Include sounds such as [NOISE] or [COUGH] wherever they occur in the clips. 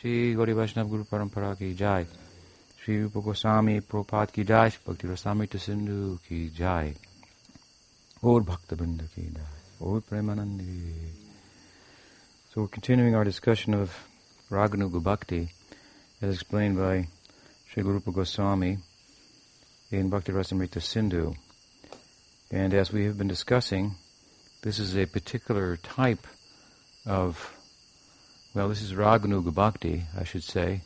Shri Gaudiya Vaishnava Guru Parampara ki jai. Shri Rupa Goswami Prabhupada ki jai. Bhakti Sindhu ki jai. Bhakta Vrinda ki jai. Premanandi. So we're continuing our discussion of Raganuga Bhakti as explained by Sri Rupa Goswami in Bhakti Rasamrita Sindhu. And as we have been discussing, this is a particular type of well, this is Raganuga Bhakti, I should say,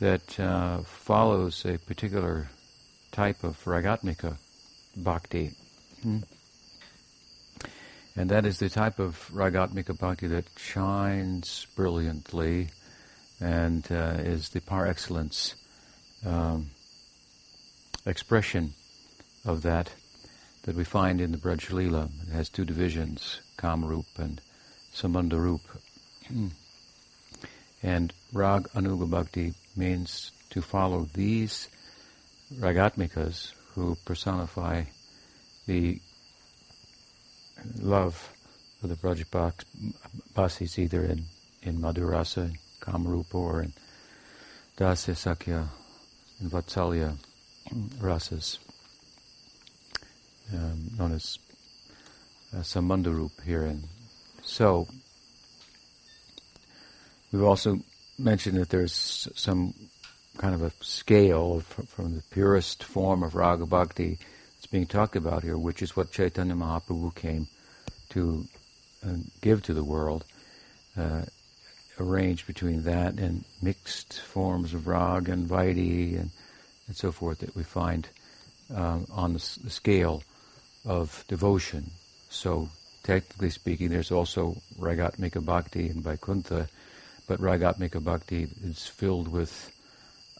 that uh, follows a particular type of Ragatmika Bhakti. Hmm. And that is the type of Ragatmika Bhakti that shines brilliantly and uh, is the par excellence um, expression of that that we find in the Braj. It has two divisions, Kamrup and Sambandharup. And rag anuga bhakti means to follow these ragatmikas who personify the love of the Brajbasis either in, in Madhurasa, Kamarupa, or in Dasya, Sakya, Vatsalya rasas, um, known as uh, Sambandharup here. And so, We've also mentioned that there's some kind of a scale from the purest form of raga bhakti that's being talked about here, which is what Chaitanya Mahaprabhu came to uh, give to the world, uh, arranged between that and mixed forms of rag and vaidhi and, and so forth that we find um, on the, the scale of devotion. So, technically speaking, there's also ragatmika bhakti and Vaikuntha, but Ragatmika Bhakti is filled with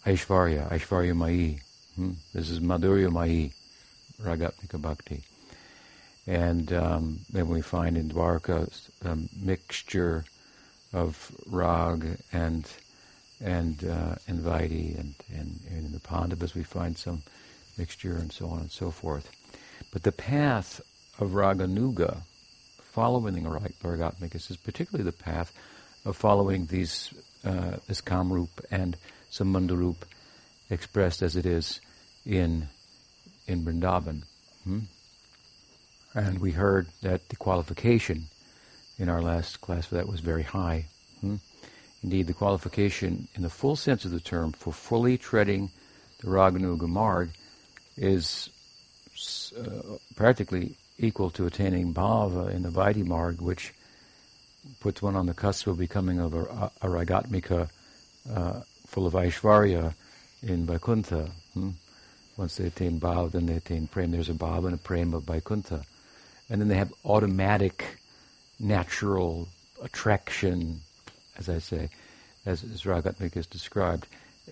Aishvarya, Aishvarya Mai. Hmm? This is Madhurya Mai, Ragatmika Bhakti. And um, then we find in Dwarka a mixture of rag and and uh, and Vaidhi, and, and, and in the Pandavas we find some mixture and so on and so forth. But the path of Raganuga, following the Ragatmikas, is particularly the path of following these uh, this Kamrup and Sambandharup expressed as it is in in Vrindavan. Hmm? And we heard that the qualification in our last class for that was very high. Hmm? Indeed, the qualification in the full sense of the term for fully treading the Raganuga Marg is uh, practically equal to attaining bhava in the Vaidhi Marg, which puts one on the cusp of becoming of a, a ragatmika uh, full of Aishwarya in Vaikuntha. Hmm? Once they attain bhav, then they attain prem. There's a bhav and a prem of Vaikuntha. And then they have automatic, natural attraction, as I say, as, as Ragatmika is described,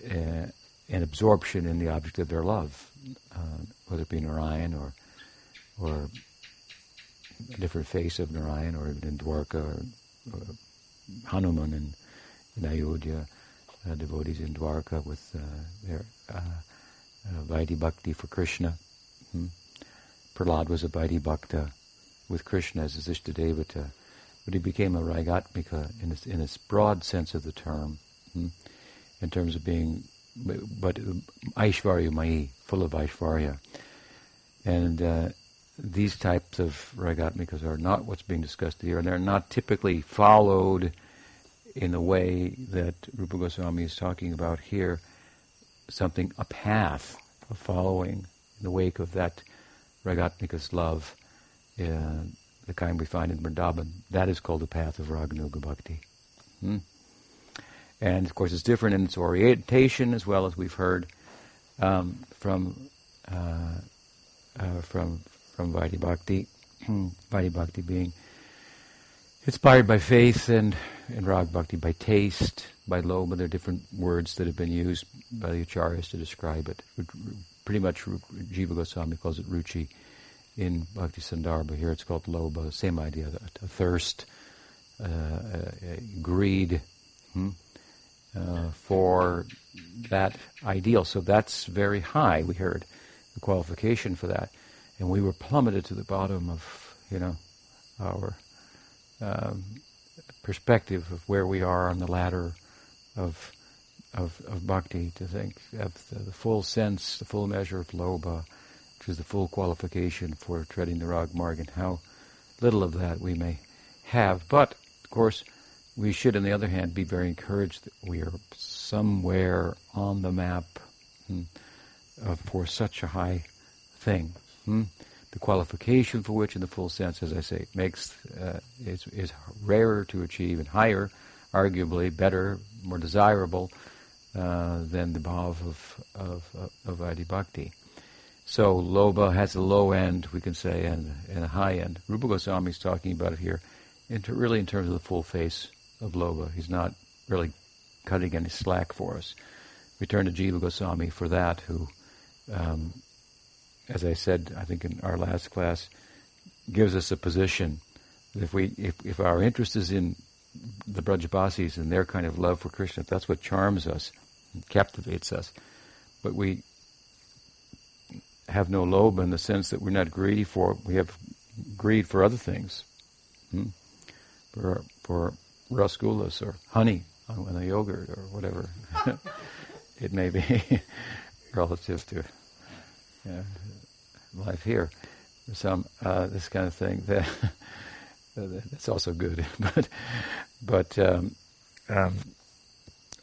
uh, and absorption in the object of their love, uh, whether it be Narayan or or a different face of Narayan, or in Dwarka, or uh, Hanuman and in Ayodhya, uh, devotees in Dwarka with uh, their uh, Vaidhi Bhakti for Krishna. Hmm? Prahlad was a Vaidhi Bhakta with Krishna as his Ishtadevata, but he became a Ragatmika in its, in its broad sense of the term, hmm? in terms of being, but Aishvarya Mai, full of Aishvarya. And uh, these types of ragatmikas are not what's being discussed here, and they're not typically followed in the way that Rupa Goswami is talking about here, something, a path of following in the wake of that ragatmika's love, uh, the kind we find in Vrindavan. That is called the path of Raganuga Bhakti. Hmm? And of course, it's different in its orientation as well as we've heard um, from uh, uh, from from Vaidhi Bhakti. Vaidhi Bhakti being inspired by faith and, and Rag Bhakti by taste, by lobha. There are different words that have been used by the acharyas to describe it. Pretty much Jiva Goswami calls it ruchi in Bhakti Sandarbha. Here it's called lobha, same idea, a, thirst, uh, a greed hmm, uh, for that ideal. So that's very high, we heard the qualification for that and we were plummeted to the bottom of, you know, our um, perspective of where we are on the ladder of of, of bhakti to think of the, the, full sense, the full measure of lobha, which is the full qualification for treading the rag marg, and how little of that we may have. But of course, we should, on the other hand, be very encouraged that we are somewhere on the map hmm, uh, for such a high thing. Hmm? The qualification for which, in the full sense, as I say, makes uh, is, is rarer to achieve and higher, arguably better, more desirable uh, than the bhav of, of, of Vaidhi Bhakti. So loba has a low end, we can say, and, and a high end. Rupa Goswami is talking about it here, into, really in terms of the full face of loba. He's not really cutting any slack for us. We turn to Jiva Goswami for that, who, um, as I said, I think in our last class, gives us a position. If we, if, if our interest is in the Brajbasis and their kind of love for Krishna, that's what charms us, captivates us. But we have no lobe in the sense that we're not greedy for. We have greed for other things, hmm? for for rasgullas or honey on a yogurt or whatever [LAUGHS] it may be [LAUGHS] relative to life here. Some uh, this kind of thing that [LAUGHS] that's also good, [LAUGHS] but but um, um,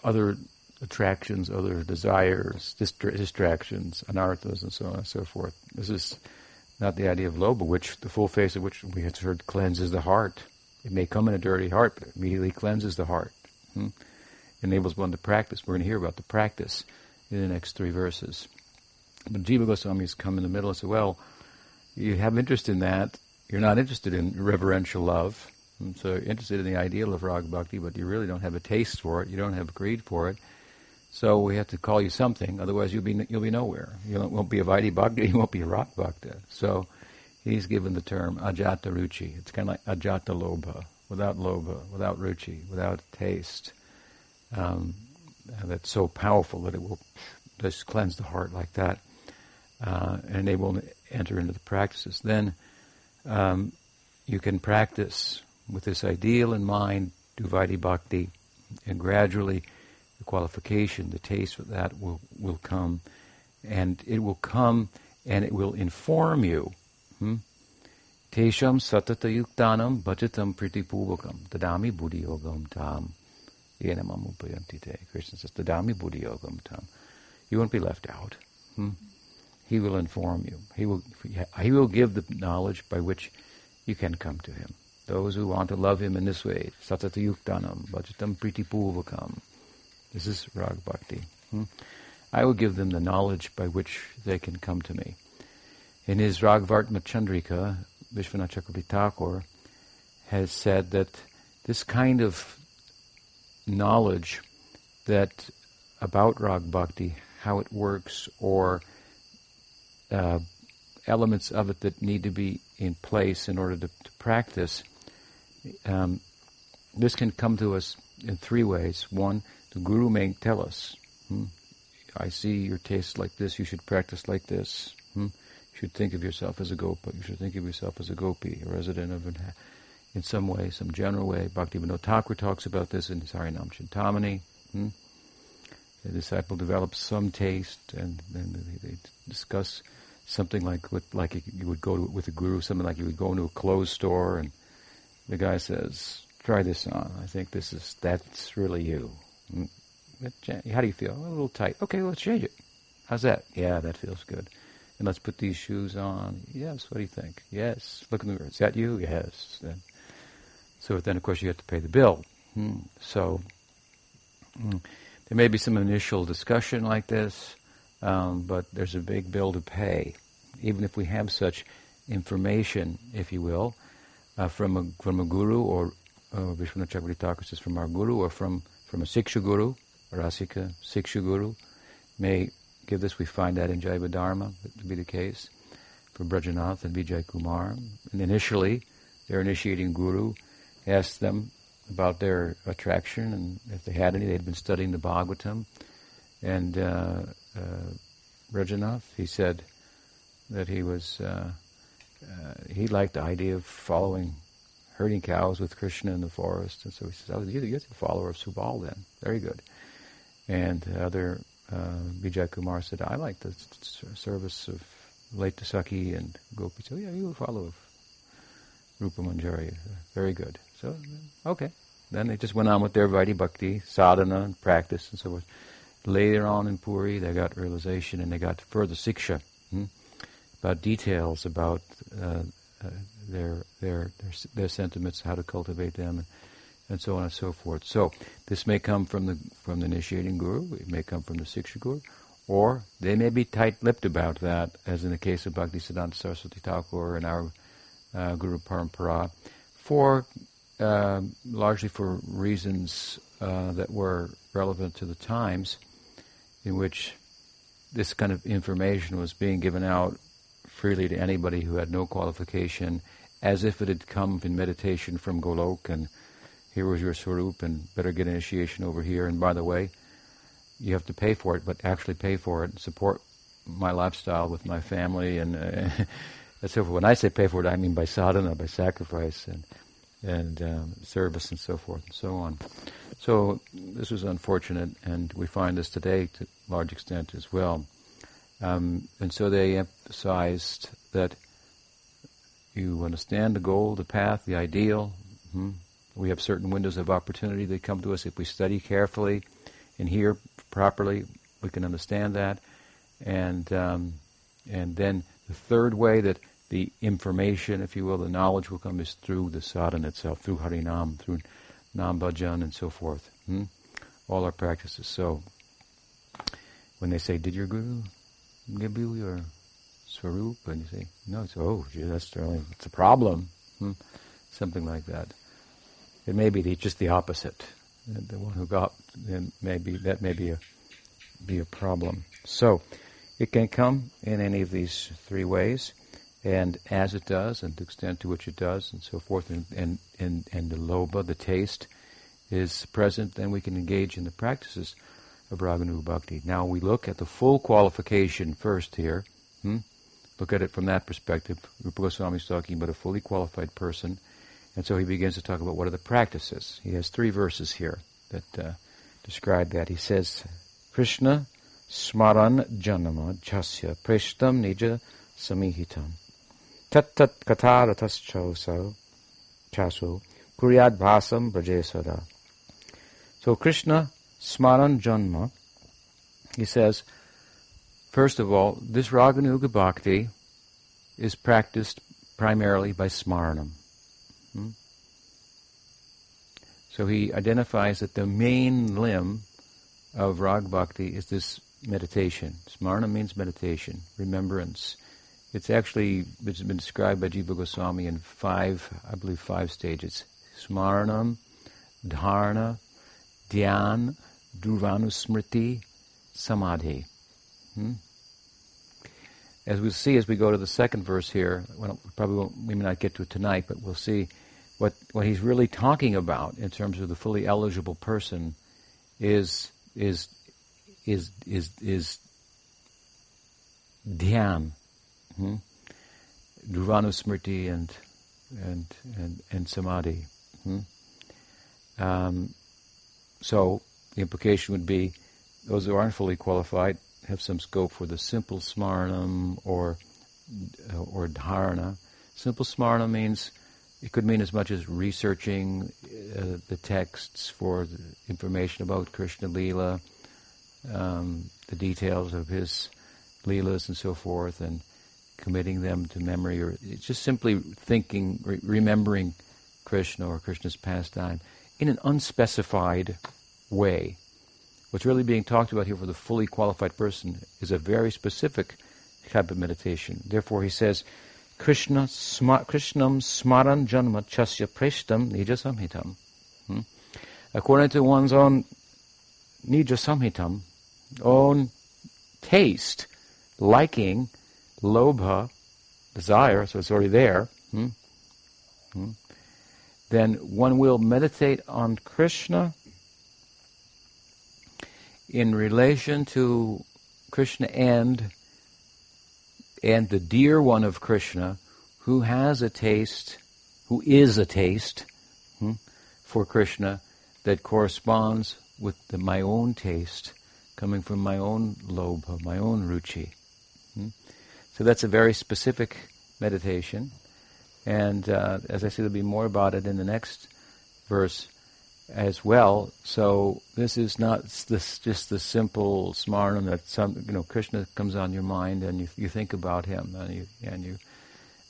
other attractions, other desires, distra- distractions, anarthas, and so on and so forth. This is not the idea of lobha, which the full face of which we have heard cleanses the heart. It may come in a dirty heart, but it immediately cleanses the heart. Hmm? Enables one to practice. We're going to hear about the practice in the next three verses. But Jiva Goswami has come in the middle and said, well, you have interest in that. You're not interested in reverential love. And so you're interested in the ideal of rag bhakti, but you really don't have a taste for it. You don't have a greed for it. So we have to call you something, otherwise you'll be you'll be nowhere. You won't be a Vaidhi Bhakta, [LAUGHS] you won't be a Rag Bhakta. So he's given the term Ajata Ruchi. It's kind of like Ajata Lobha, without Lobha, without Ruchi, without taste. Um, that's so powerful that it will just cleanse the heart like that uh, and they will enter into the practices. Then um, you can practice with this ideal in mind, do Vaidhi Bhakti, and gradually the qualification, the taste for that will, will come. And it will come and it will inform you. Hmm? Tesham satata yuktanam bhajatam pritipurvakam dadami buddhi yogam tam yenamam. Krishna says, dadami buddhi yogam tam. You won't be left out. Hmm? He will inform you. He will, he will give the knowledge by which you can come to him. Those who want to love him in this way, satata yuktanam bhajatam pritipurvakam. This is Rag Bhakti. Hmm? I will give them the knowledge by which they can come to me. In his Ragvartma Chandrika, Vishwanath Chakravarti Thakur has said that this kind of knowledge that about Rag Bhakti, how it works, or uh, elements of it that need to be in place in order to, to practice, um, this can come to us in three ways. One, the Guru may tell us, hmm, I see your taste like this, you should practice like this. Hmm? You should think of yourself as a gopa. You should think of yourself as a gopi, a resident of in some way, some general way. Bhaktivinoda Thakur talks about this in his Harinam Chintamani. Hmm? The disciple develops some taste, and then they, discuss something like like you would go to, with a guru, something like you would go into a clothes store, and the guy says, "Try this on. I think this is that's really you." Mm, how do you feel? A little tight. Okay, let's change it. How's that? Yeah, that feels good. And let's put these shoes on. Yes, what do you think? Yes. Look in the mirror. Is that you? Yes. Then, so then, of course, you have to pay the bill. Hmm. So hmm, there may be some initial discussion like this, um, but there's a big bill to pay, even if we have such information, if you will, uh, from a from a guru or uh, Vishwanath Chakravarti says from our guru or from from a Siksha Guru, Rasika Siksha Guru, may give this. We find that in Jaiva Dharma to be the case for Brajanath and Vijay Kumar. And initially, their initiating guru asked them about their attraction and if they had any. They'd been studying the Bhagavatam. And uh, uh, he said that he was, uh, uh, he liked the idea of following herding cows with Krishna in the forest. And so he says, oh, you're the follower of Subal then. Very good. And other, uh, Vijay Kumar said, I like the service of late Saki and Gopi. So yeah, you follow of Rupa Manjari. Very good. So, okay. Then they just went on with their Vaidhi Bhakti, sadhana, and practice, and so forth. Later on in Puri, they got realization and they got further siksha hmm, about details about uh, uh, their, their, their their sentiments, how to cultivate them, and, and, so on and so forth. So this may come from the from the initiating guru, it may come from the siksha guru, or they may be tight-lipped about that, as in the case of Bhaktisiddhanta Saraswati Thakur and our uh, Guru Parampara, for uh, largely for reasons uh, that were relevant to the times in which this kind of information was being given out freely to anybody who had no qualification, as if it had come in meditation from Golok, and here was your Swarup, and better get initiation over here. And by the way, you have to pay for it, but actually pay for it and support my lifestyle with my family and uh, [LAUGHS] and so forth. When I say pay for it, I mean by sadhana, by sacrifice and and um, service and so forth and so on. So this was unfortunate, and we find this today to a large extent as well. Um, and so they emphasized that you understand the goal, the path, the ideal. Hmm? We have certain windows of opportunity that come to us if we study carefully and hear properly. We can understand that, and um, and then the third way that the information, if you will, the knowledge will come is through the sadhana itself, through Harinam, through Nam Bhajan, and so forth. Hmm? All our practices. So, when they say, "Did your guru give you your swarup?" and you say, "No," it's oh, gee, that's really it's a problem. Hmm? Something like that. It may be the, just the opposite. The one who got, then maybe that may be a be a problem. So, it can come in any of these three ways and as it does, and the extent to which it does, and so forth, and, and, and, and the loba, the taste, is present, then we can engage in the practices of Raganuga Bhakti. Now we look at the full qualification first here. Hmm? Look at it from that perspective. Rupa Goswami is talking about a fully qualified person. And so he begins to talk about what are the practices. He has three verses here that uh, describe that. He says, Krishna smaran janama chasya preshtam nija samihitam. Tat tat katarataschoso chaso kuryad bhasam brajesada. So Krishna smaran janma, he says, first of all, this Raganuga Bhakti is practiced primarily by smaranam. Hmm? So he identifies that the main limb of Rag Bhakti is this meditation. Smarana means meditation, remembrance. It's actually it's been described by Jiva Goswami in five, I believe, five stages: smaranam, dharana, dhyan, dhruvanusmriti, samadhi. Hmm? As we'll see as we go to the second verse here, well, probably we may not get to it tonight, but we'll see what what he's really talking about in terms of the fully eligible person is is is is is dhyan, Hmm? Dhruvanusmriti and and and and samadhi. Hmm? Um, so the implication would be those who aren't fully qualified have some scope for the simple smaranam or or dharana. Simple smarana means it could mean as much as researching uh, the texts for the information about Krishna Lila, um, the details of his Leelas and so forth, and committing them to memory, or just simply thinking, re- remembering Krishna or Krishna's pastime in an unspecified way. What's really being talked about here for the fully qualified person is a very specific type of meditation. Therefore, he says, Krishna sma, Krishnam smaran janma chasya preshtam nija samhitam. Hmm? According to one's own nija samhitam, own taste, liking, lobha, desire, so it's already there, hmm? Hmm? then one will meditate on Krishna in relation to Krishna and and the dear one of Krishna who has a taste, who is a taste hmm, for Krishna that corresponds with the, my own taste, coming from my own lobha, my own ruchi. Hmm? So that's a very specific meditation. And uh, as I say, there'll be more about it in the next verse as well. So this is not this just the simple smarnam that some you know Krishna comes on your mind and you you think about him and you and you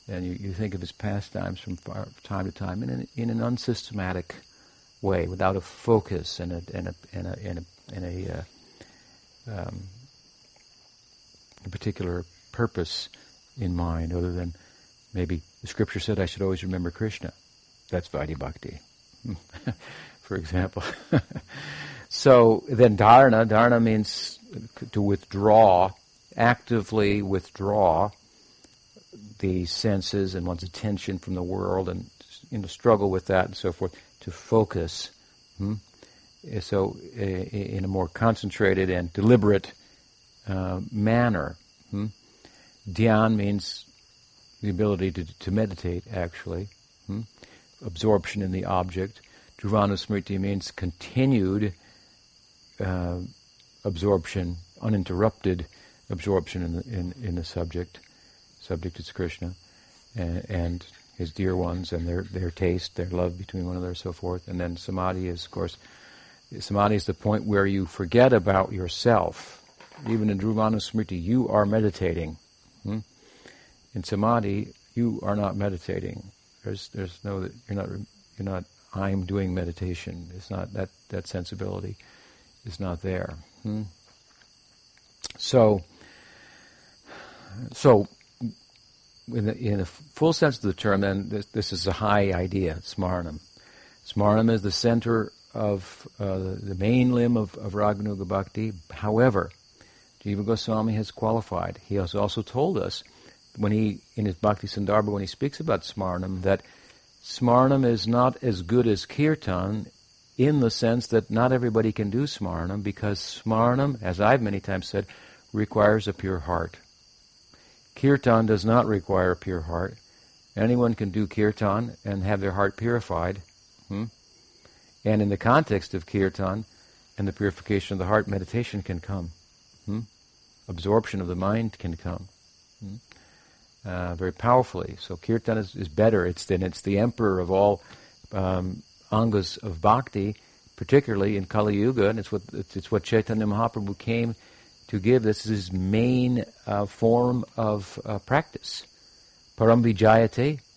and you, you think of his pastimes from far, time to time in an, in an unsystematic way, without a focus and a and a and a and a, and a, uh, um, a particular purpose in mind, other than maybe the scripture said I should always remember Krishna. That's Vaidhi Bhakti. [LAUGHS] for example. [LAUGHS] so then dharana, dharana means to withdraw, actively withdraw the senses and one's attention from the world and you know, struggle with that and so forth, to focus. Hmm? So in a more concentrated and deliberate uh, manner. Hmm? Dhyan means the ability to, to meditate, actually. Hmm? Absorption in the object. Dhruvanusmriti means continued uh, absorption, uninterrupted absorption in the, in, in the subject. Subject is Krishna, and, and, his dear ones, and their, their taste, their love between one another, so forth. And then samadhi is, of course, samadhi is the point where you forget about yourself. Even in Dhruvanusmriti, you are meditating. Hmm? In samadhi, you are not meditating. There's, there's no, you're not, you're not I'm doing meditation. It's not that that sensibility is not there. Hmm? So, so in the, in the, full sense of the term, then this, this is a high idea, smarnam. Smarnam is the center of uh, the, main limb of, of Raganuga Bhakti. However, Jiva Goswami has qualified. He has also told us when he, in his Bhakti Sandarbha, when he speaks about Smarnam, that Smarnam is not as good as Kirtan in the sense that not everybody can do Smarnam because Smarnam, as I've many times said, requires a pure heart. Kirtan does not require a pure heart. Anyone can do Kirtan and have their heart purified. Hmm? And in the context of Kirtan and the purification of the heart, meditation can come. Hmm? Absorption of the mind can come. Hmm? uh, very powerfully. So kirtan is, is better. It's the, it's the emperor of all um, angas of bhakti, particularly in Kali Yuga, and it's what it's, it's what Chaitanya Mahaprabhu came to give. This is his main uh, form of uh, practice. Param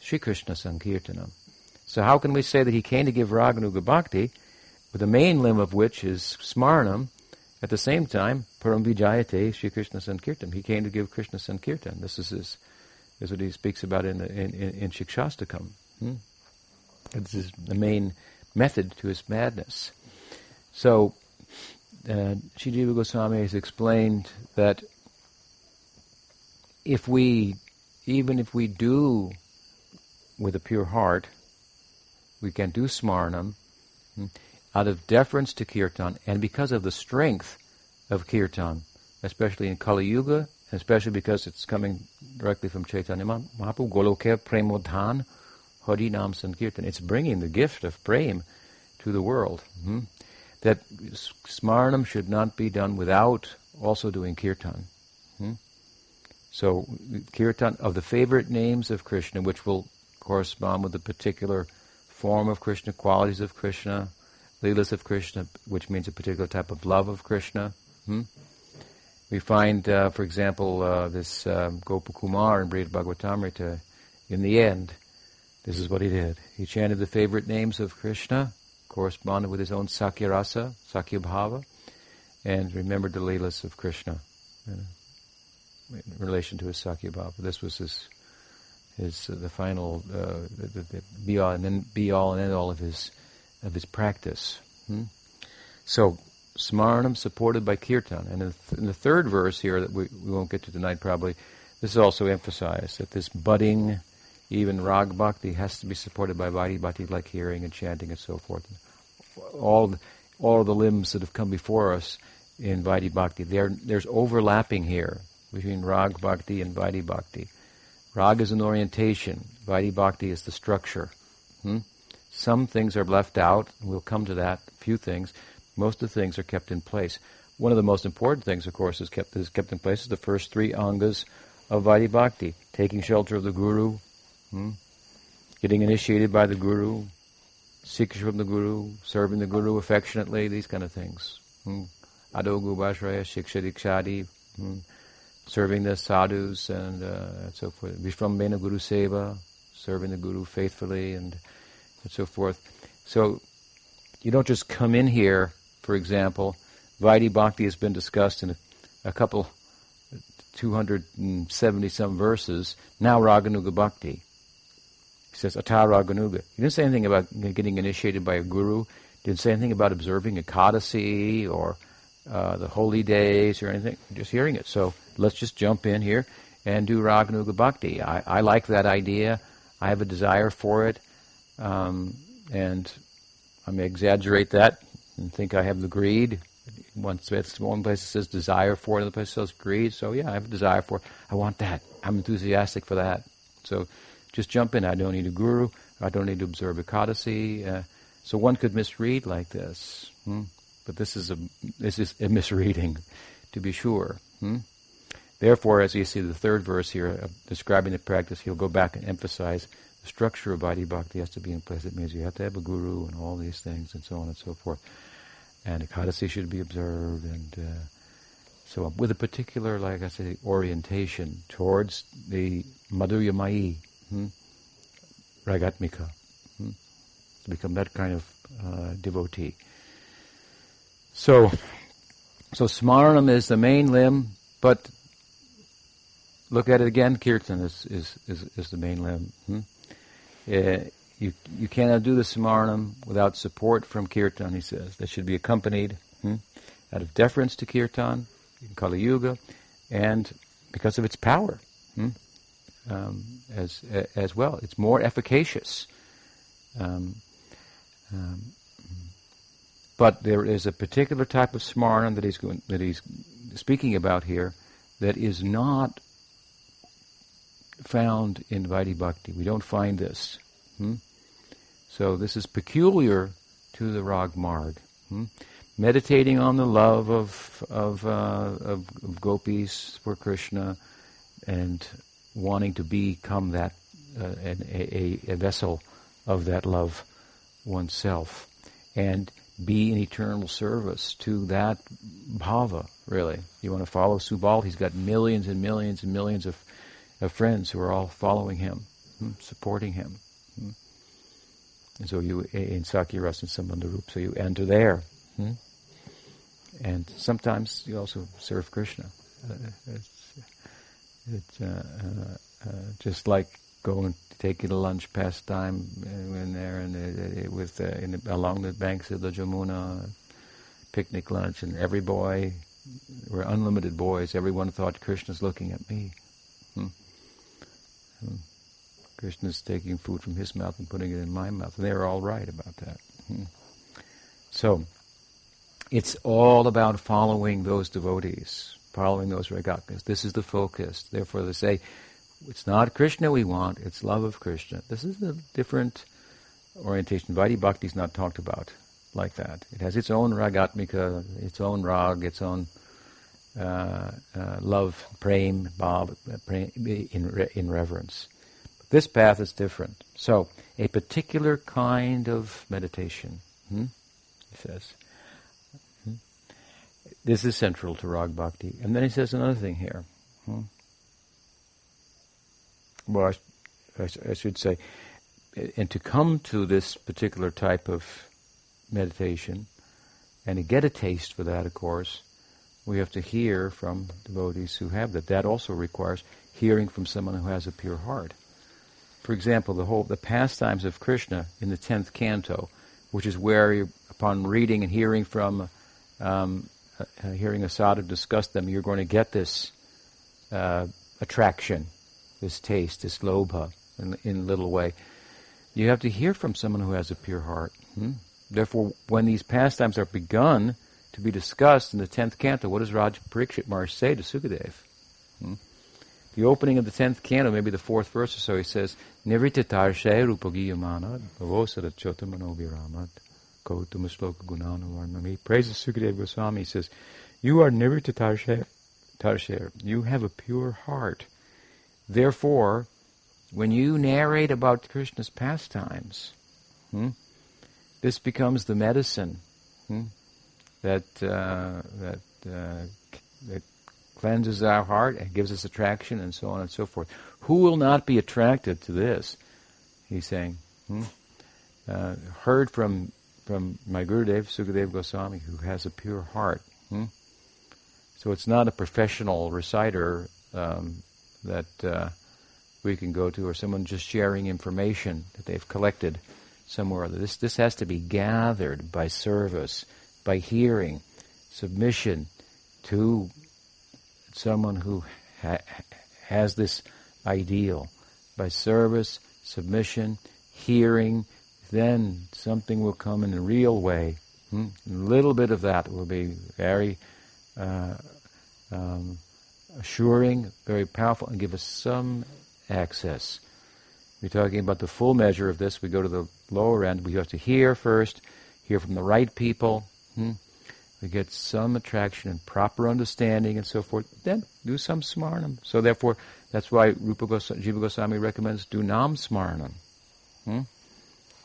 Sri Krishna Sankirtanam. So how can we say that he came to give Raganuga Bhakti, with the main limb of which is Smarnam, at the same time, Param Vijayate Sri Krishna Sankirtan. He came to give Krishna Sankirtan. This is his is what he speaks about in in, in, in Shikshastakam. Hmm? This is the main method to his madness. So, uh, Jiva Goswami has explained that if we, even if we do with a pure heart, we can do smarnam hmm, out of deference to kirtan and because of the strength of kirtan, especially in Kali Yuga especially because it's coming directly from Chaitanya Mahaprabhu, Goloke Premodhan Hari Nam Sankirtan. It's bringing the gift of Prem to the world. Hmm? That Smarnam should not be done without also doing Kirtan. Hmm? So, Kirtan of the favorite names of Krishna, which will correspond with the particular form of Krishna, qualities of Krishna, Leelas of Krishna, which means a particular type of love of Krishna. Hmm? We find, uh, for example, uh, this um, Gopakumar in Brihad Bhagavatamrita, in the end, this is what he did. He chanted the favorite names of Krishna, corresponded with his own Sakya Rasa, Sakya Bhava, and remembered the Leelas of Krishna uh, in relation to his Sakya Bhava. This was his, his uh, the final, uh, the, the, the be all and then be all and end all of his of his practice. Hmm? So smarnam supported by kirtan. And in the, th- in the third verse here that we, we won't get to tonight probably, this is also emphasized that this budding, even rag bhakti has to be supported by vaidhi bhakti like hearing and chanting and so forth. All the, all the limbs that have come before us in vaidhi bhakti, there's overlapping here between rag bhakti and vaidhi bhakti. Rag is an orientation, vaidhi bhakti is the structure. Hmm? Some things are left out, we'll come to that, a few things, Most of the things are kept in place. One of the most important things, of course, is kept is kept in place is the first three angas of Vaidhi Bhakti: taking shelter of the Guru, hmm? getting initiated by the Guru, seeking from the Guru, serving the Guru affectionately, these kind of things. Hmm? Adogu Bashraya, Shiksha Dikshadi, hmm? serving the sadhus and, uh, and so forth. Vishrambhena Guru Seva, serving the Guru faithfully and, and so forth. So you don't just come in here, for example, Vaidhi Bhakti has been discussed in a, a couple, 270 some verses, now Raganuga Bhakti. He says, Ata Raganuga. He didn't say anything about getting initiated by a guru, didn't say anything about observing Ekadasi or uh, the holy days or anything, just hearing it. So let's just jump in here and do Raganuga Bhakti. I, I like that idea. I have a desire for it. Um, and I may exaggerate that and think I have the greed. Once One, one place it says desire for it, another place says greed. So yeah, I have a desire for it. I want that. I'm enthusiastic for that. So just jump in. I don't need a guru. I don't need to observe Ekadasi. Uh, so one could misread like this. Hmm? But this is a this is a misreading, to be sure. Hmm? Therefore, as you see the third verse here, uh, describing the practice, he'll go back and emphasize the structure of Vaidhi Bhakti has to be in place. It means you have to have a guru and all these things and so on and so forth. And Ekadasi should be observed and uh, so on, with a particular, like I say, orientation towards the Madhurya Mai, hmm? Ragatmika, hmm? to become that kind of uh, devotee. So, so Smaranam is the main limb, but look at it again, Kirtan is, is, is, is the main limb. Hmm? Uh, you, you cannot do the Smaranam without support from Kirtan, he says. That should be accompanied hmm, out of deference to Kirtan in Kali Yuga and because of its power hmm, um, as, as well. It's more efficacious. Um, um, but there is a particular type of Smaranam that he's, going, that he's speaking about here that is not found in Vaidhi Bhakti. We don't find this. Hmm? So this is peculiar to the Rag Marg. Hmm? Meditating on the love of of, uh, of, of gopis for Krishna, and wanting to become that uh, an, a, a vessel of that love oneself, and be in eternal service to that bhava. Really, you want to follow Subal? He's got millions and millions and millions of of friends who are all following him, hmm, supporting him. Hmm. And so you, in Sakya and Sambandharup, so you enter there. Hmm. And sometimes you also serve Krishna. Uh, it's, it's uh, uh, uh just like going taking a lunch pastime uh, in there and uh, with in, along the banks of the Jamuna, picnic lunch, and every boy, were unlimited boys. Everyone thought Krishna's looking at me. Hmm. Krishna's taking food from his mouth and putting it in my mouth. And they're all right about that. Hmm. So, it's all about following those devotees, following those Ragatmikas. This is the focus. Therefore, they say, it's not Krishna we want, it's love of Krishna. This is a different orientation. Vaidhi Bhakti is not talked about like that. It has its own ragatmika, its own rag, its own uh, uh, love, prem, bhav, in, in reverence. This path is different. So, a particular kind of meditation, hmm? he says. Hmm? This is central to Rag Bhakti. And then he says another thing here. Hmm? Well, I, I, I should say, and to come to this particular type of meditation, and to get a taste for that, of course, we have to hear from devotees who have that. That also requires hearing from someone who has a pure heart. For example, the whole the pastimes of Krishna in the tenth canto, which is where, upon reading and hearing from, um, uh, hearing a sadhu discuss them, you're going to get this uh, attraction, this taste, this lobha, in, in little way. You have to hear from someone who has a pure heart. Hmm? Therefore, when these pastimes are begun, to be discussed in the tenth canto. What does Raj Parikshit Maharaj say to Sukadev? Hmm? The opening of the tenth canto, maybe the fourth verse or so, he says, Nivrita tarshe rupagiyamana bhavosara chotamano viramat Loka Uttama Sloka Gunana He praises Sukadev Goswami. He says, You are Nirvita Tarsher. You have a pure heart. Therefore, when you narrate about Krishna's pastimes, hmm, this becomes the medicine hmm, that uh, that uh, that cleanses our heart and gives us attraction and so on and so forth. Who will not be attracted to this? He's saying. Hmm? Uh, heard from from my Gurudev, Sukadeva Goswami, who has a pure heart. Hmm? So it's not a professional reciter um, that uh, we can go to, or someone just sharing information that they've collected somewhere. or This this has to be gathered by service, by hearing, submission to someone who ha- has this ideal, by service, submission, hearing. Then something will come in a real way. Hmm? A little bit of that will be very uh, um, assuring, very powerful, and give us some access. We're talking about the full measure of this. We go to the lower end. We have to hear first, hear from the right people. Hmm? We get some attraction and proper understanding and so forth. Then do some smarnam. So therefore, that's why Rupa Goswami, Jiva Goswami recommends do nam smarnam. Hmm?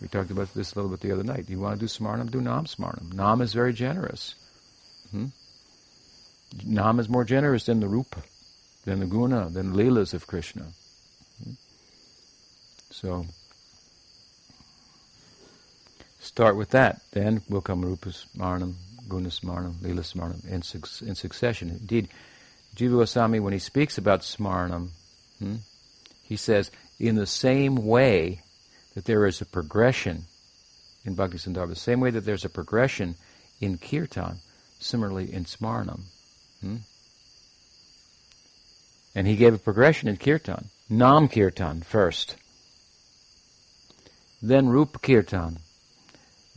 We talked about this a little bit the other night. You want to do smarnam? Do nam smarnam. Nam is very generous. Hmm? Nam is more generous than the rupa, than the guna, than the leelas of Krishna. Hmm? So, start with that. Then will come rupa smarnam, guna smarnam, leela smarnam in, su- in succession. Indeed, Jiva Goswami, when he speaks about smarnam, hmm, he says, in the same way that there is a progression in Bhakti Sandarbha, the same way that there's a progression in Kirtan, similarly in Smarnam. Hmm? And he gave a progression in Kirtan. Nam Kirtan first. Then Rupa Kirtan,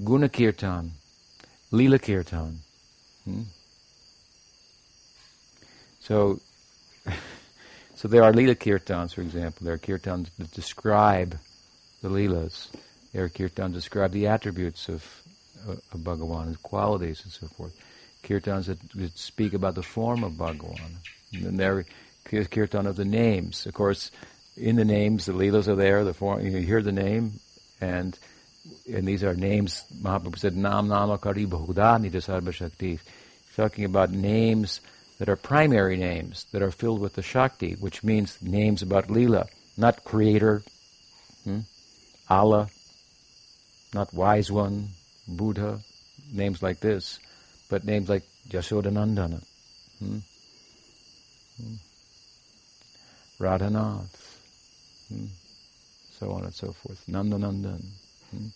Guna Kirtan, Lila Kirtan. Hmm? So, [LAUGHS] so there are Lila Kirtans, for example. There are Kirtans that describe the Leelas. There are Kirtans that describe the attributes of, uh, of Bhagavan, his qualities and so forth. Kirtans that, that speak about the form of Bhagavan. And then there are Kirtan of the names. Of course, in the names, the Leelas are there, the form, you hear the name, and and these are names, Mahaprabhu said, Nam Nama Kari Sarva Shakti. Talking about names that are primary names, that are filled with the Shakti, which means names about Leela, not creator, hmm? Allah, not wise one, Buddha, names like this, but names like Yashodanandana, hmm? hmm? Radhanath, hmm? so on and so forth, Nandanandan. Hmm?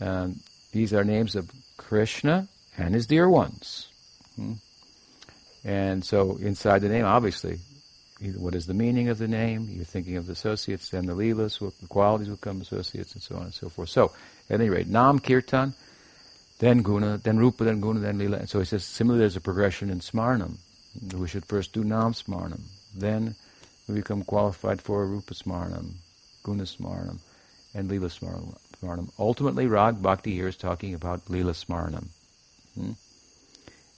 And these are names of Krishna and his dear ones. Hmm? And so inside the name, obviously, what is the meaning of the name? You're thinking of the associates, then the leelas, the qualities will come associates, and so on and so forth. So, at any rate, Nam Kirtan, then Guna, then Rupa, then Guna, then Leela. And so he says, similarly, there's a progression in Smarnam. We should first do Nam Smarnam. Then we become qualified for Rupa Smarnam, Guna Smarnam, and Leela Smarnam. Ultimately, Rag Bhakti here is talking about Leela Smarnam. Hmm?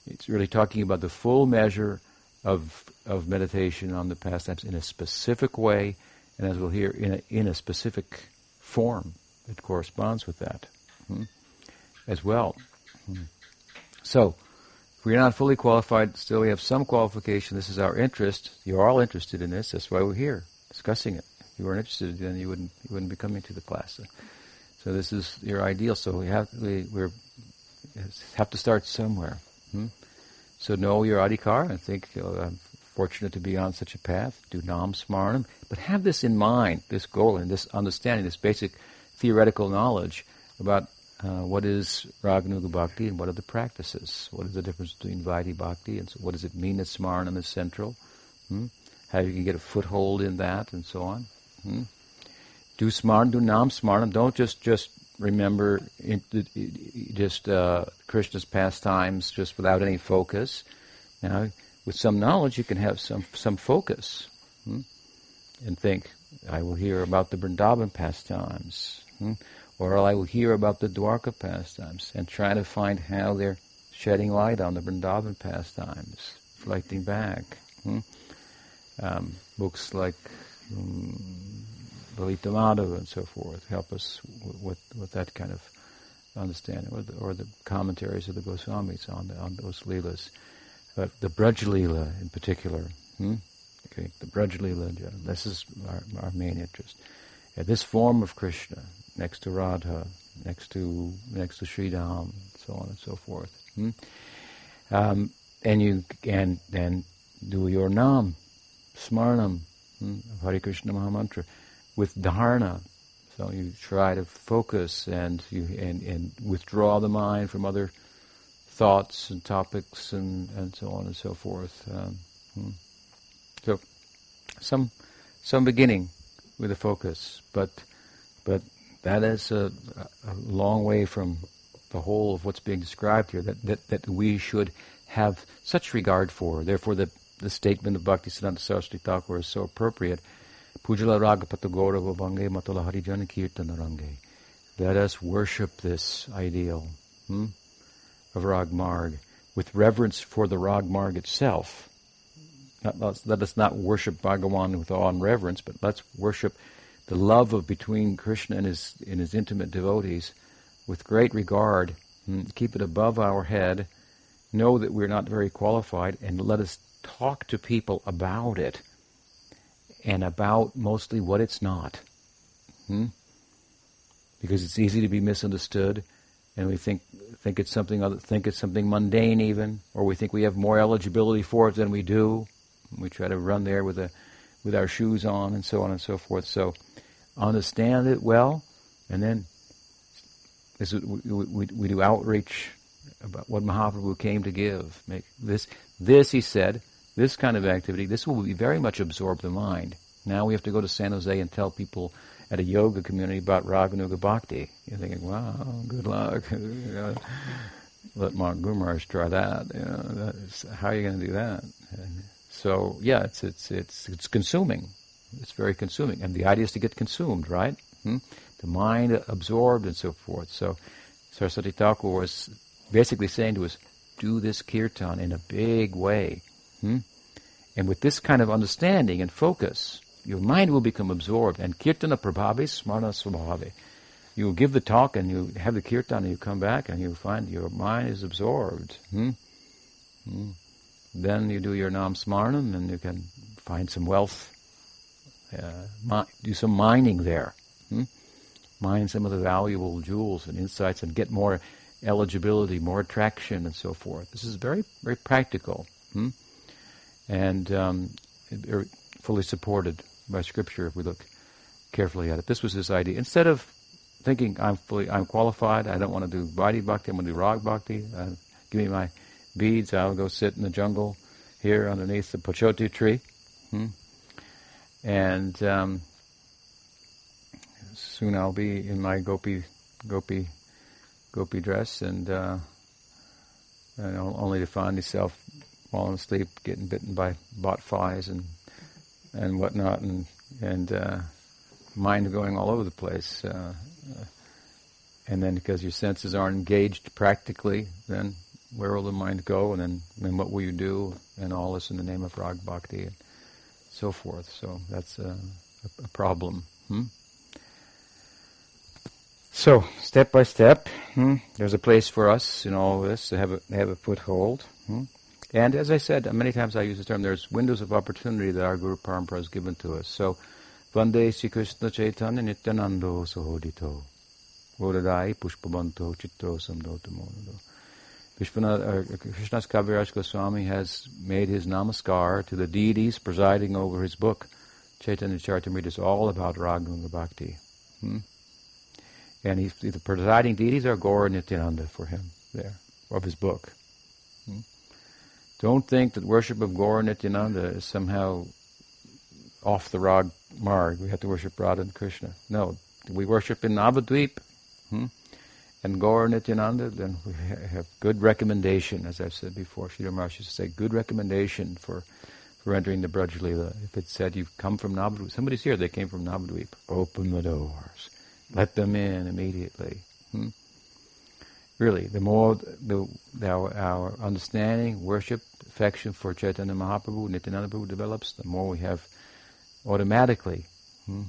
It's really talking about the full measure of of meditation on the pastimes in a specific way, and as we'll hear, in a, in a specific form that corresponds with that hmm, as well. Hmm. So, if we're not fully qualified, still we have some qualification. This is our interest. You're all interested in this. That's why we're here discussing it. You weren't interested, then you wouldn't you wouldn't be coming to the class. So, so this is your ideal. So we have we we're, have to start somewhere. Hmm? So know your adhikar and think, oh, I'm fortunate to be on such a path. Do nam smarnam. But have this in mind, this goal and this understanding, this basic theoretical knowledge about uh, what is Raganuga Bhakti and what are the practices. What is the difference between Vaidhi Bhakti and so what does it mean that Smarnam is central? Hmm? How you can get a foothold in that and so on. Hmm? Do Smarnam, do Nam Smarnam. Don't just, just remember just uh, Krishna's pastimes just without any focus. Now, with some knowledge, you can have some some focus hmm? and think, I will hear about the Vrindavan pastimes. Hmm? Or I will hear about the Dwarka pastimes and try to find how they're shedding light on the Vrindavan pastimes, reflecting back. Hmm? Um, books like um, Lalita Madhava and so forth help us with, with that kind of understanding, or the, or the commentaries of the Goswamis on, the, on those Leelas. But the Braj Leela in particular, hmm? okay, the Braj Leela, this is our, our main interest. Yeah, this form of Krishna, next to Radha, next to next to Sri Ram, so on and so forth. Hmm? Um, and you and then do your nam, smarnam, hmm, Hare Krishna Mahamantra, with dharana. So you try to focus and you and, and withdraw the mind from other thoughts and topics and, and so on and so forth. Um, hmm. So some some beginning with a focus, but but that is a, a long way from the whole of what's being described here. That that, that we should have such regard for. Therefore, the the statement of Bhaktisiddhanta Saraswati Thakur is so appropriate. Pujala Ragapata Gaurava Bhange Matala Harijana Kirtanarange. Let us worship this ideal hmm, of Rag Marg with reverence for the Rag Marg itself. Not, let us not worship Bhagawan with awe and reverence, but let's worship the love of between Krishna and his, and his intimate devotees with great regard. Hmm, keep it above our head. Know that we're not very qualified, and let us talk to people about it and about mostly what it's not. Hmm? Because it's easy to be misunderstood, and we think think it's something other, think it's something mundane even, or we think we have more eligibility for it than we do. We try to run there with a with our shoes on and so on and so forth. So understand it well, and then this, we, we, we do outreach about what Mahaprabhu came to give. Make this this he said this kind of activity, this will be very much absorb the mind. Now we have to go to San Jose and tell people at a yoga community about Raganuga Bhakti. You're thinking, wow, good luck. [LAUGHS] Let Gumars try that. You know, how are you going to do that? And so yeah, it's it's it's it's consuming. It's very consuming, and the idea is to get consumed, right? Hmm? The mind absorbed and so forth. So Saraswati Thakur was basically saying to us, do this kirtan in a big way. Hmm? And with this kind of understanding and focus, your mind will become absorbed. And kirtana prabhavi smarna swabhavi. You give the talk and you have the kirtan and you come back and you find your mind is absorbed. Hmm? Hmm. Then you do your nam smarnam and you can find some wealth, uh, mi- do some mining there. Hmm? Mine some of the valuable jewels and insights and get more eligibility, more attraction and so forth. This is very, very practical. Hmm? And um, fully supported by scripture if we look carefully at it. This was his idea. Instead of thinking I'm fully I'm qualified, I don't want to do Vaidhi Bhakti, I'm going to do Rag Bhakti, uh, give me my beads, I'll go sit in the jungle here underneath the Pochoti tree. Hmm? And um, soon I'll be in my gopi, gopi, gopi dress, and, uh, and only to find myself falling asleep, getting bitten by bot flies and and whatnot, and and uh, mind going all over the place. Uh, uh, and then because your senses aren't engaged practically, then where will the mind go? And then, then what will you do? And all this in the name of Rag Bhakti and so forth. So that's a, a, problem. Hmm? So step by step, hmm, there's a place for us in all this to have a have a foothold. Hmm? And as I said, many times I use the term, there's windows of opportunity that our Guru Parampara has given to us. So, Vande Sri Krishna Chaitanya Nityanando Sahodito. Vodadai Pushpabanto Chitro. Vishwanath, uh, Krishnadas Kaviraj Goswami has made his namaskar to the deities presiding over his book. Chaitanya Charitamrita is all about Raganuga Bhakti. Hmm? And the presiding deities are Gaura Nityananda for him there, of his book. Don't think that worship of Nityananda is somehow off the rag marg. We have to worship Radha and Krishna. No, we worship in Navadvip hmm? and Gaura Nityananda, then we have good recommendation, as I've said before. Sridhar Maharaj used to say, good recommendation for, for entering the Braj. If it said you've come from Navadvip, somebody's here, they came from Navadvip. Open the doors. let them in immediately. Hmm? Really, the more the, the, our, our understanding, worship, affection for Chaitanya Mahaprabhu, Nityananda Prabhu develops, the more we have automatically hmm,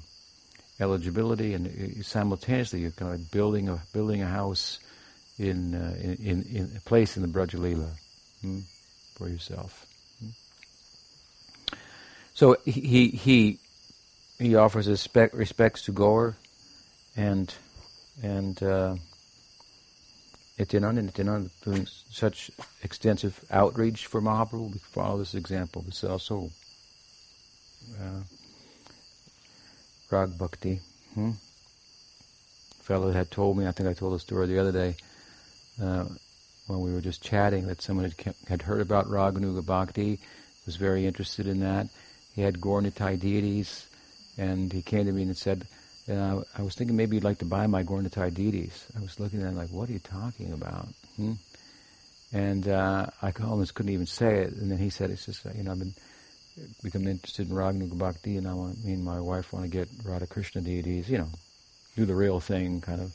eligibility, and uh, simultaneously you're kind of building a building a house in uh, in, in, a place in the Brajalila hmm, for yourself. Hmm. So he he he offers his respect, respects to Gaur and and uh, Nityananda, Nityananda doing such extensive outreach for Mahaprabhu. We follow this example. This is also uh, Rag Bhakti. Hmm? A fellow had told me, I think I told the story the other day, uh, when we were just chatting, that someone had, had heard about Raganuga Bhakti, was very interested in that. He had Gaur-Nitai deities, and he came to me and said, uh, I was thinking maybe you'd like to buy my Gaur-Nitai deities. I was looking at him like, what are you talking about? Hmm? And uh, I almost couldn't even say it. And then he said, it's just, you know, I've been become interested in Raganuga Bhakti, and I want, me and my wife want to get Radha Krishna deities, you know, do the real thing, kind of.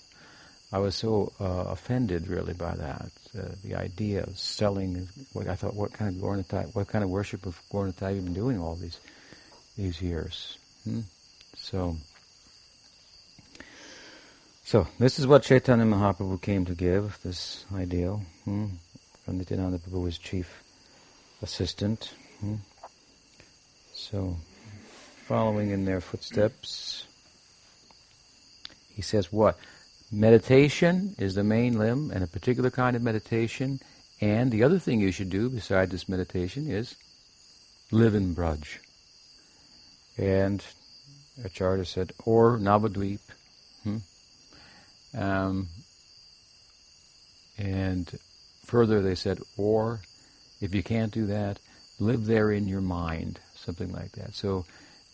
I was so uh, offended, really, by that. Uh, the idea of selling. What I thought, what kind of Gaur-Nitai, what kind of worship of Gaur-Nitai have you been doing all these these years? Hmm? So, so this is what Chaitanya Mahaprabhu came to give. This ideal. Hmm? Nityananda Prabhu was chief assistant. Hmm? So, following in their footsteps, he says what? Meditation is the main limb, and a particular kind of meditation. And the other thing you should do besides this meditation is live in Braj. And Acharya said, or Navadvip. Um, and further, they said, or if you can't do that, live there in your mind something like that. So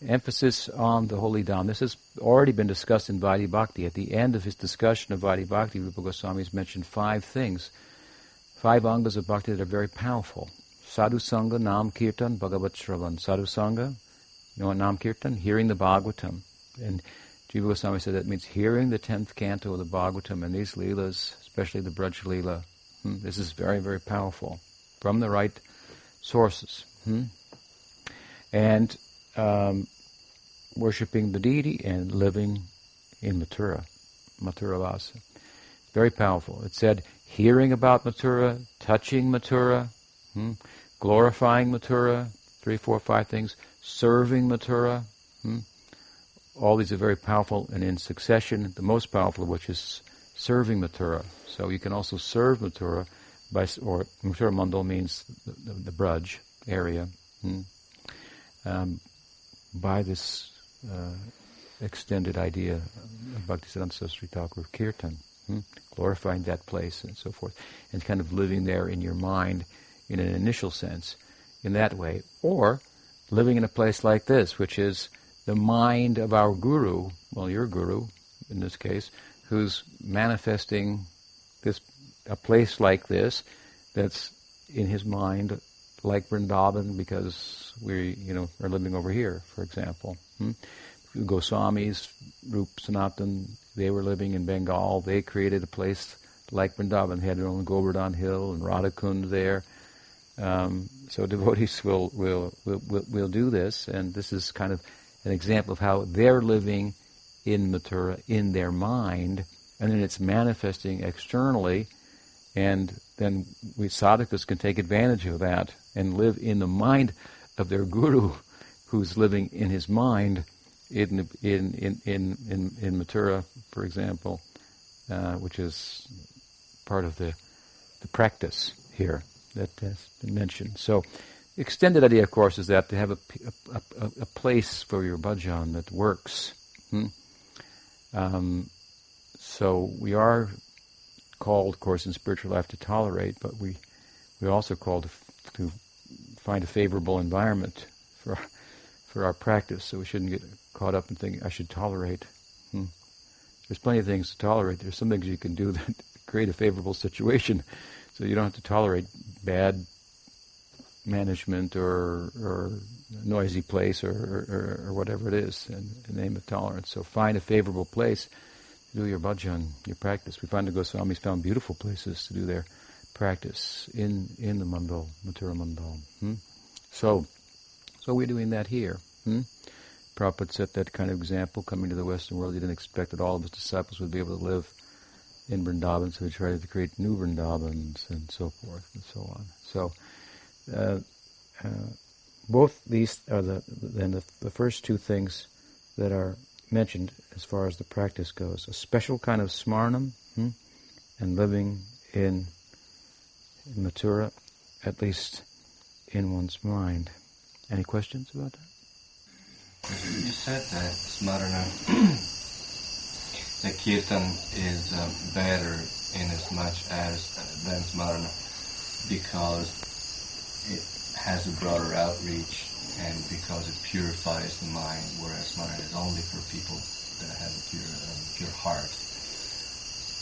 emphasis on the holy Dham. This has already been discussed in Vaidhi Bhakti. At the end of his discussion of Vaidhi Bhakti, Rupa Goswami has mentioned five things, five angas of bhakti that are very powerful. Sadhu Sangha, Nam Kirtan, Bhagavat Shravan. Sadhu Sangha, you know what Nam Kirtan? Hearing the Bhagavatam. And Jiva Goswami said that means hearing the tenth canto of the Bhagavatam and these leelas, especially the Braj Leela. Hmm? This is very, very powerful from the right sources. Hmm? and um, worshiping the deity and living in Mathura, Mathura. Very powerful. It said hearing about Mathura, touching Mathura, hmm, glorifying Mathura, three, four, five things, serving Mathura. Hmm, all these are very powerful and in succession, the most powerful of which is serving Mathura. So you can also serve Mathura by, or Mathura Mandal means the, the, the Braj area. Hmm um, by this uh, extended idea of Bhaktisiddhanta Saraswati Thakur Kirtan, hmm? glorifying that place and so forth, and kind of living there in your mind in an initial sense in that way, or living in a place like this, which is the mind of our guru, well, your guru in this case, who's manifesting this a place like this that's in his mind like Vrindavan because we, you know, are living over here, for example. Hmm? Goswamis, Rup Sanatan, they were living in Bengal. They created a place like Vrindavan. They had their own Govardhan Hill and Radhakund there. Um, so [LAUGHS] devotees will, will, will, will, will do this, and this is kind of an example of how they're living in Mathura in their mind, and then it's manifesting externally, and then we sadhakas can take advantage of that and live in the mind of their guru, who's living in his mind in in in in in, in for example, uh, which is part of the the practice here that has been mentioned. So, extended idea, of course, is that to have a, a, a, a place for your bhajan that works. Hmm? Um, so we are called, of course, in spiritual life to tolerate, but we we're also called to to find a favorable environment for for our practice. So we shouldn't get caught up in thinking I should tolerate. Hmm. There's plenty of things to tolerate. There's some things you can do [LAUGHS] that create a favorable situation, so you don't have to tolerate bad management or or noisy place or, or, or whatever it is in the name of tolerance. So find a favorable place to do your bhajan, your practice. We find the Goswamis found beautiful places to do their practice in, in the mandal, Mathura mandal. Hmm? So, so we're doing that here. Hmm? Prabhupada set that kind of example coming to the Western world. He didn't expect that all of his disciples would be able to live in Vrindavan, so he tried to create new Vrindavans and so forth and so on. So, both these are the then the, the first two things that are mentioned as far as the practice goes. A special kind of smarnam hmm, and living in, in Mathura, at least in one's mind. Any questions about that? You said that smarana, [CLEARS THROAT] the kirtan is um, better in as much as uh, than smarana because it has a broader outreach and because it purifies the mind, whereas smarana is only for people that have a pure, um, pure heart.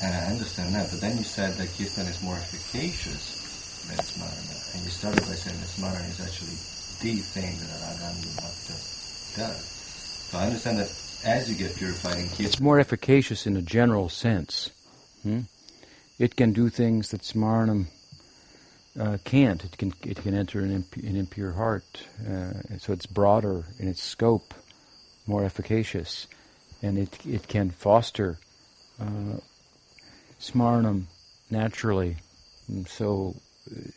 And I understand that, but then you said that kirtan is more efficacious than smarana, and you started by saying that smarana is actually the thing that Raganuga Bhakta does. So I understand that as you get purified in kirtan, it's more efficacious in a general sense. Hmm? It can do things that smarnam uh, can't. It can it can enter an, imp- an impure heart, uh, so it's broader in its scope, more efficacious, and it it can foster uh, smarnam naturally. And so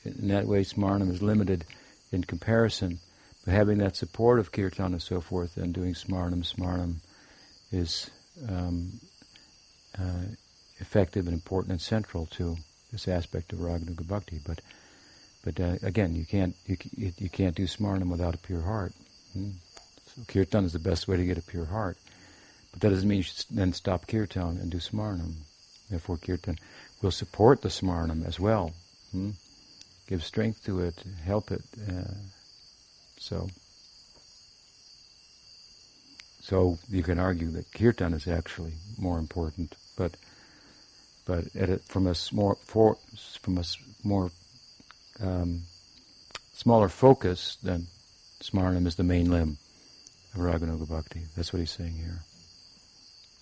in that way, smarnam is limited in comparison. But having that support of kirtan and so forth, and doing smarnam, smarnam is um, uh, effective and important and central to this aspect of raganuga bhakti. But but uh, again, you can't you, you can't do smarnam without a pure heart. Hmm? So kirtan is the best way to get a pure heart. But that doesn't mean you should then stop kirtan and do smarnam. Therefore, kirtan will support the smarnam as well. Hmm? Give strength to it, help it. Uh, so, so you can argue that kirtan is actually more important, but but a, from a more for, from a more um, smaller focus, then smarnam is the main limb of Raganuga Bhakti. That's what he's saying here.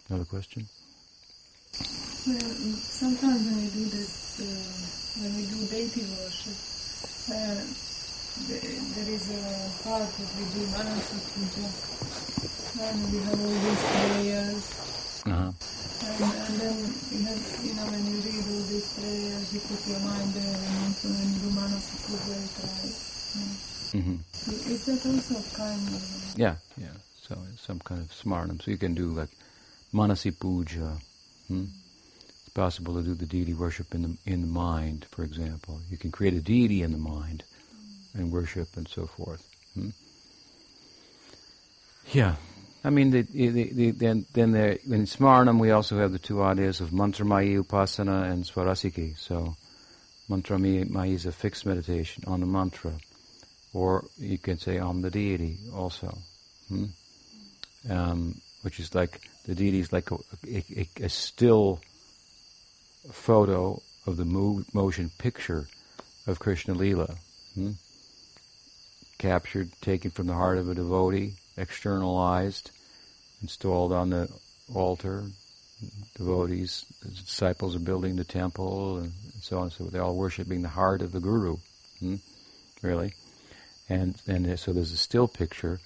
Another question? Well, sometimes when we do this, uh, when we do deity worship, uh, there is a part that we do Manasa Puja, and we have all these prayers. Uh-huh. And, then you have, you know, when you read all these prayers, you put your mind there, and also when you do Manasa Puja, you try. Mm-hmm. Is that also a kind of... Yeah, yeah. So it's some kind of smarnam. So you can do like Manasi Puja. Hmm? It's possible to do the deity worship in the in the mind, for example. You can create a deity in the mind and worship and so forth. Hmm? Yeah. I mean, the, the, the, then, then there, in Smarnam we also have the two ideas of Mantramayi Upasana and Swarasiki. So, Mantramayi is a fixed meditation on the mantra. Or you can say on the deity also. Hmm? Um, which is like, the deity is like a, a, a still photo of the motion picture of Krishna Lila. Hmm? Captured, taken from the heart of a devotee, externalized, installed on the altar. Devotees, disciples are building the temple, and so on. So they're all worshiping the heart of the guru, hmm? really. And and so there's a still picture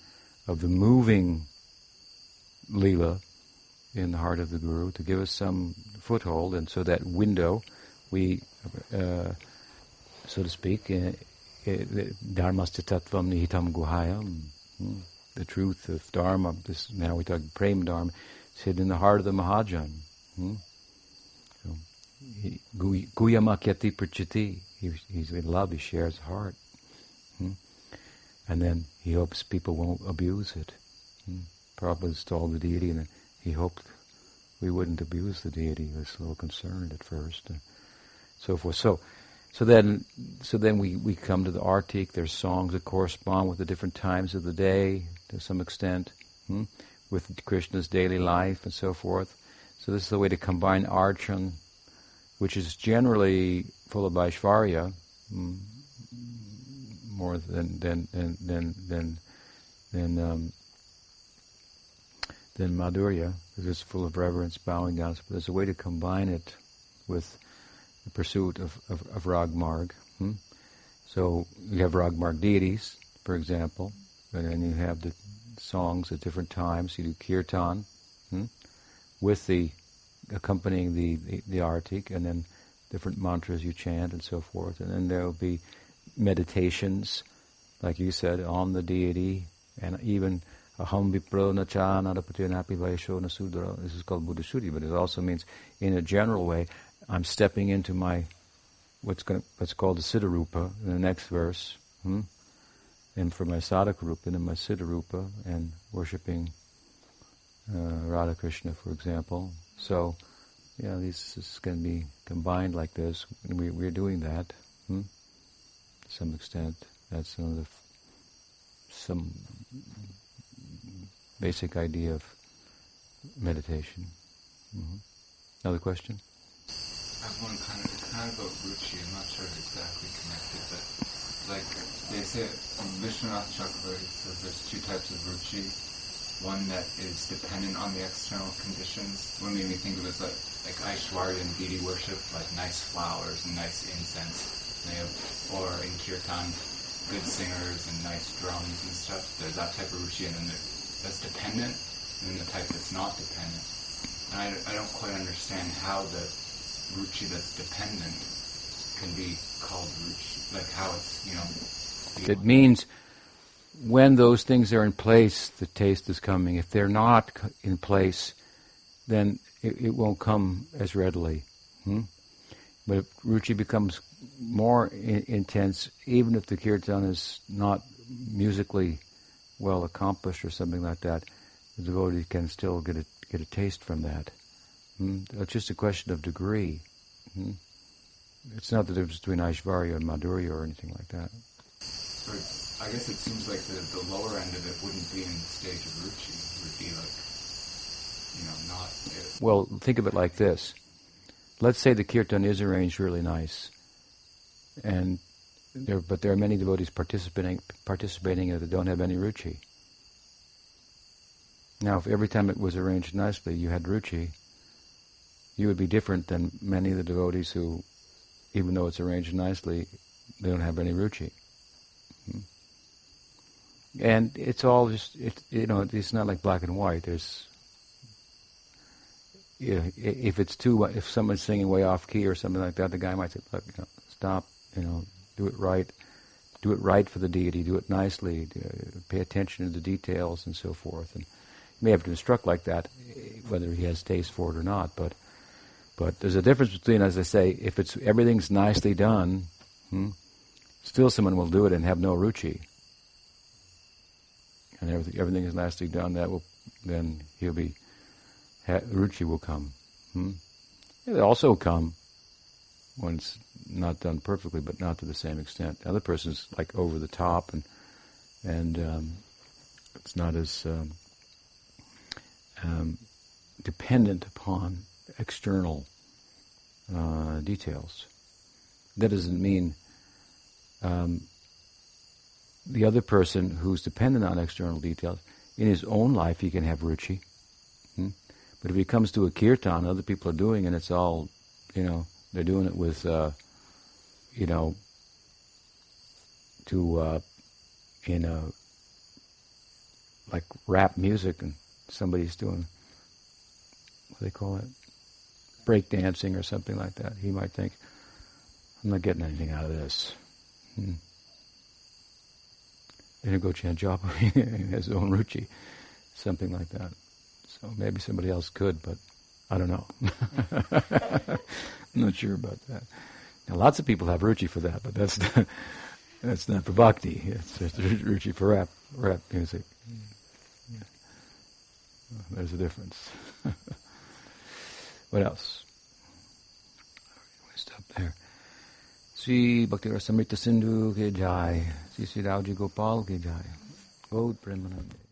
of the moving lila in the heart of the guru to give us some foothold, and so that window, we, uh, so to speak, uh, dharmasya tattvam nihitam guhayam. Hmm? The truth of dharma. This now we talk prem dharma. It's hidden in the heart of the Mahajan. Hmm? So, Guyamakyati prachiti. He's in love. He shares heart. Hmm? And then he hopes people won't abuse it. Hmm? Prabhupada the deity, and he hoped we wouldn't abuse the deity. He was a little concerned at first, and so forth. So, so then, so then we, we come to the artik. There's songs that correspond with the different times of the day to some extent, hmm? with Krishna's daily life and so forth. So this is the way to combine archan, which is generally full of Aishvarya, hmm? more than than than than than, than um, than Madhurya, because it's full of reverence, bowing down. But there's a way to combine it with the pursuit of, of, of Rag Marg. Hmm? So you have Ragmarg deities, for example, and then you have the songs at different times. You do kirtan hmm? with the accompanying the, the, the artik, and then different mantras you chant and so forth. And then there will be meditations, like you said, on the deity, and even aham vipro nacha narapati vaisho nasudra. This is called Bhuta Shuddhi, but it also means, in a general way, I'm stepping into my what's going what's called the Siddha Rupa in the next verse. Hmm? And for my sadhaka rupa, and my siddha rupa, and worshipping uh, Radha Krishna, for example. So, know, these this can be combined like this, we, we're doing that hmm? to some extent. That's the f- some basic idea of meditation. Mm-hmm. Another question? I have one kind of, it's kind of about ruchi. I'm not sure it's exactly connected, but like they say, Vishwanath Chakravarti says there's two types of ruchi. One that is dependent on the external conditions. What made me think of it is like, like Aishwarya and deity worship, like nice flowers and nice incense. They have, or in kirtan, good singers and nice drums and stuff. There's that type of ruchi, and then that's dependent, and then the type that's not dependent. And I, I don't quite understand how the ruchi that's dependent can be called ruchi, like how it's, you know. It means when those things are in place, the taste is coming. If they're not in place, then it, it won't come as readily. Hmm? But if ruchi becomes more intense, even if the kirtan is not musically well accomplished or something like that, the devotee can still get a get a taste from that. Hmm? It's just a question of degree. Hmm? It's not the difference between Aishvarya and Madhurya or anything like that. I guess it seems like the, the lower end of it wouldn't be in the stage of ruchi. It would be like, you know, not. It. Well, think of it like this. Let's say the kirtan is arranged really nice, and there, but there are many devotees participating participating in it that don't have any ruchi. Now, if every time it was arranged nicely, you had ruchi, you would be different than many of the devotees who, even though it's arranged nicely, they don't have any ruchi. Hmm. And it's all just, it, you know, it's not like black and white. There's you know, if it's too, if someone's singing way off key or something like that, the guy might say, "Look, you know, stop. You know, do it right. Do it right for the deity. Do it nicely. Pay attention to the details and so forth." And you may have to instruct like that, whether he has taste for it or not. But, but there's a difference between, as I say, if it's everything's nicely done, hmm, still someone will do it and have no ruchi. And everything, everything is nicely done. That will, then he'll be ha- ruchi will come. Hmm? It also come when it's not done perfectly, but not to the same extent. The other person's like over the top, and and um, it's not as um, um, dependent upon external uh, details. That doesn't mean um, the other person who's dependent on external details in his own life he can have ruchi. Hmm? But if he comes to a kirtan, other people are doing, and it's all, you know, they're doing it with, uh, you know, to, uh, you know, like rap music, and somebody's doing, what do they call it, break dancing or something like that. He might think, I'm not getting anything out of this. Hmm. Then he'll go chant japa [LAUGHS] in his own ruchi, something like that. So maybe somebody else could, but I don't know. [LAUGHS] I'm not sure about that. Now, lots of people have ruchi for that, but that's not, [LAUGHS] that's not for bhakti. It's just ruchi for rap, rap music. Yeah. There's a difference. What else? We stop there. Sri Bhakti Rasamrita Sindhu ke jai. Sri Sri Gopal ke jai. Gaud Premanand.